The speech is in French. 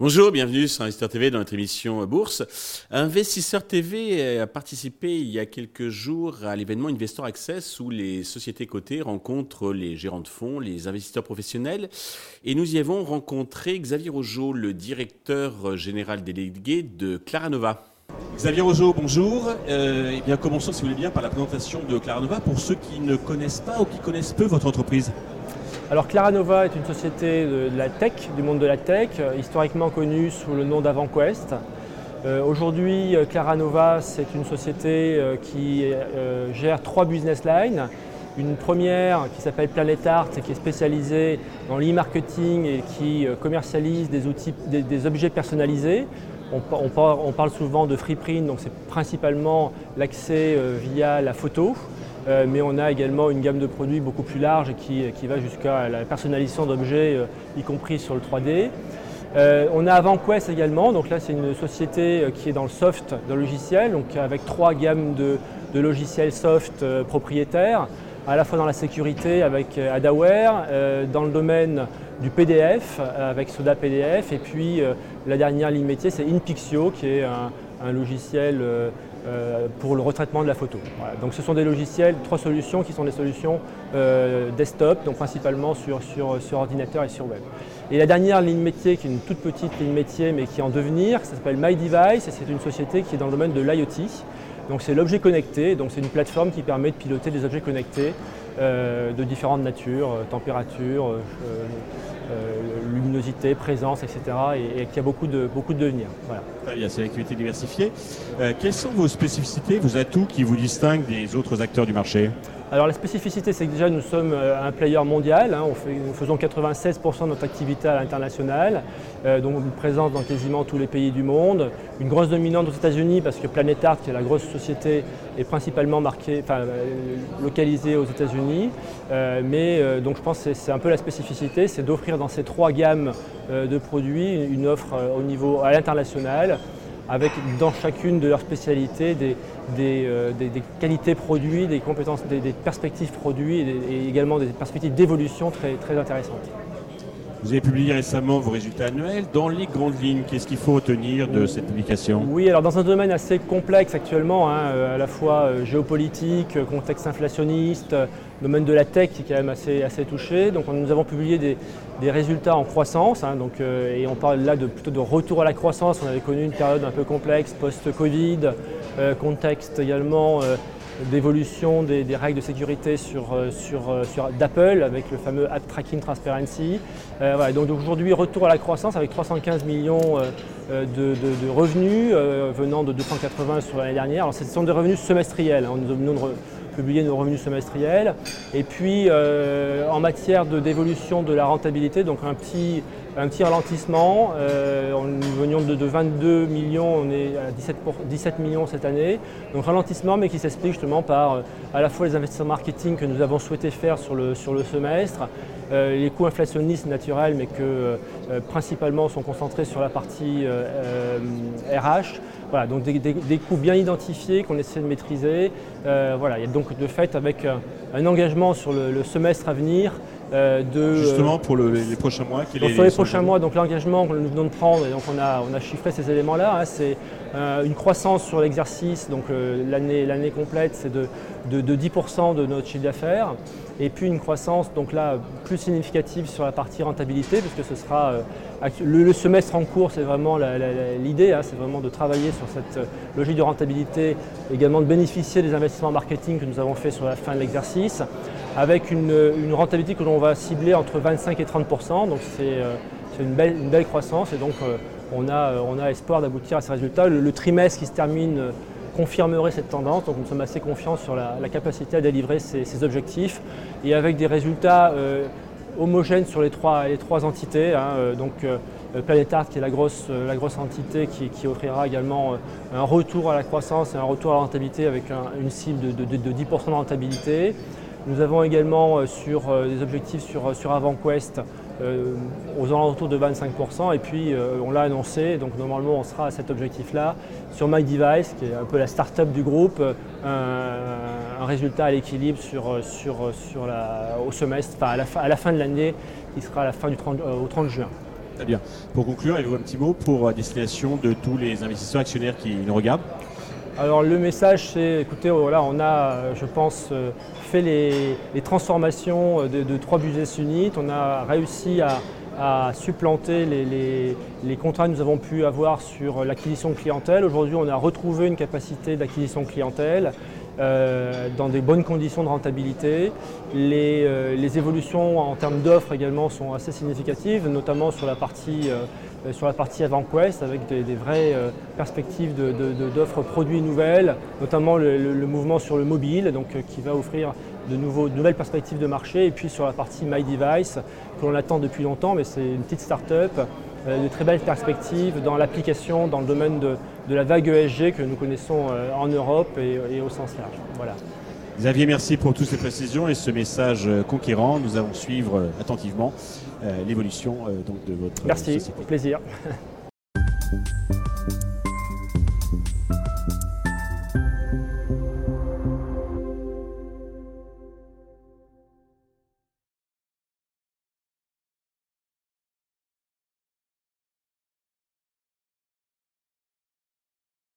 Bonjour, bienvenue sur Investisseur TV dans notre émission Bourse. Investisseur TV a participé il y a quelques jours à l'événement Investor Access où les sociétés cotées rencontrent les gérants de fonds, les investisseurs professionnels. Et nous y avons rencontré Xavier Rojo, le directeur général délégué de Claranova. Xavier Rojo, bonjour. Euh, eh bien, commençons, si vous voulez bien, par la présentation de Claranova pour ceux qui ne connaissent pas ou qui connaissent peu votre entreprise. Alors Claranova est une société de, la tech, du monde de la tech, euh, historiquement connue sous le nom d'AvantQuest. Euh, aujourd'hui, Claranova, c'est une société qui gère trois business lines. Une première qui s'appelle Planet Art et qui est spécialisée dans l'e-marketing et qui commercialise des, objets personnalisés. On, parle souvent de free print, donc c'est principalement l'accès via la photo. Euh, mais on a également une gamme de produits beaucoup plus large qui, va jusqu'à la personnalisation d'objets, euh, y compris sur le 3D. Euh, on a AvantQuest également, donc là c'est une société qui est dans le soft, dans le logiciel, donc avec trois gammes de, logiciels soft propriétaires, à la fois dans la sécurité avec Adaware, dans le domaine du PDF avec Soda PDF, et puis la dernière ligne métier c'est InPixio qui est un logiciel euh, pour le retraitement de la photo. Donc ce sont des logiciels, trois solutions qui sont des solutions euh, desktop, donc principalement sur, sur, ordinateur et sur web. Et la dernière ligne métier, qui est une toute petite ligne métier, mais qui est en devenir, ça s'appelle MyDevice, et c'est une société qui est dans le domaine de l'IoT. Donc c'est l'objet connecté, donc c'est une plateforme qui permet de piloter des objets connectés euh, de différentes natures, température, euh, luminosité, présence, etc. et, qui a beaucoup de, beaucoup de devenir. Voilà. Très bien, c'est l'activité diversifiée. Euh, quelles sont vos spécificités, vos atouts qui vous distinguent des autres acteurs du marché? Alors la spécificité, c'est que déjà nous sommes euh, un player mondial. Hein. nous faisons 96% de notre activité à l'international, euh, donc une présence dans quasiment tous les pays du monde. Une grosse dominante aux États-Unis parce que Planet Art, qui est la grosse société, est principalement marquée, euh, localisée aux États-Unis. mais donc je pense que c'est un peu la spécificité, c'est d'offrir dans ces trois gammes de produits une offre au niveau à l'international avec dans chacune de leurs spécialités des, euh, qualités produits, des compétences, des, perspectives produits et, également des perspectives d'évolution très, très intéressantes. Vous avez publié récemment vos résultats annuels. Dans les grandes lignes, qu'est-ce qu'il faut retenir de cette publication? Oui, alors dans un domaine assez complexe actuellement, hein, euh, à la fois euh, géopolitique, contexte inflationniste, domaine de la tech qui est quand même assez, assez touché. Donc nous avons publié des, résultats en croissance, hein, donc, et on parle là de, plutôt de retour à la croissance. On avait connu une période un peu complexe post-Covid, contexte également d'évolution des, règles de sécurité sur, euh, euh, sur, d'Apple avec le fameux App Tracking Transparency. Euh, donc aujourd'hui, retour à la croissance avec 315 millions de, revenus venant de 280 sur l'année dernière. Alors ce sont des revenus semestriels. Hein. Nous venons de publier nos revenus semestriels. Et puis en matière d'évolution de la rentabilité, donc un petit un petit ralentissement. Euh, nous venions de, 22 millions, on est à 17, millions cette année. Donc ralentissement, mais qui s'explique justement par euh, à la fois les investissements marketing que nous avons souhaité faire sur le, sur le semestre, euh, les coûts inflationnistes naturels, mais que principalement sont concentrés sur la partie RH. Voilà, donc des, coûts bien identifiés qu'on essaie de maîtriser. voilà, et donc de fait avec un engagement sur le semestre à venir de, Justement pour les prochains mois Pour les, prochains mois, donc l'engagement que nous venons de prendre, et donc on a, on a chiffré ces éléments-là, hein, c'est euh, une croissance sur l'exercice, donc euh, l'année complète, c'est de, de, 10% de notre chiffre d'affaires, et puis une croissance donc là plus significative sur la partie rentabilité, puisque ce sera le, semestre en cours, c'est vraiment l'idée, hein, c'est vraiment de travailler sur cette logique de rentabilité, également de bénéficier des investissements marketing que nous avons fait sur la fin de l'exercice avec une, rentabilité que l'on va cibler entre 25 et 30% donc euh, c'est une belle, une belle, croissance et donc euh, euh, on, a, espoir d'aboutir à ces résultats. Le, trimestre qui se termine confirmerait cette tendance, donc nous sommes assez confiants sur la, capacité à délivrer ces, objectifs et avec des résultats homogènes sur les trois, entités. Hein, donc, Planet Art qui est la grosse, entité qui, offrira également un retour à la croissance et un retour à la rentabilité avec une cible de, de 10% de rentabilité. Nous avons également euh, sur euh, des objectifs sur, euh, sur AvantQuest aux alentours de 25% et puis on l'a annoncé, donc normalement on sera à cet objectif-là. Sur MyDevice, qui est un peu la start-up du groupe, un, un résultat à l'équilibre sur, sur, sur la, au semestre, à la, fin, à la fin de l'année qui sera à la fin du 30, au 30 juin. Très bien. Pour conclure, avez-vous un petit mot pour destination de tous les investisseurs actionnaires qui nous regardent? Alors le message c'est, écoutez, voilà, on a, je pense, fait les, transformations de, trois business units. On a réussi à, supplanter les, contrats que nous avons pu avoir sur l'acquisition de clientèle. Aujourd'hui, on a retrouvé une capacité d'acquisition de clientèle. Euh, dans des bonnes conditions de rentabilité. Euh, les, évolutions en termes d'offres également sont assez significatives, notamment sur la partie, euh, sur la partie AvantQuest avec des, vraies perspectives d'offres produits nouvelles, notamment le, mouvement sur le mobile donc, qui va offrir de, nouveaux, nouvelles perspectives de marché. Et puis sur la partie My Device que l'on attend depuis longtemps, mais c'est une petite start-up euh, de très belles perspectives dans l'application, dans le domaine de, la vague ESG que nous connaissons euh, en Europe et, au sens large. Voilà. Xavier, merci pour toutes ces précisions et ce message euh, conquérant. Nous allons suivre attentivement l'évolution de votre Merci, société. plaisir.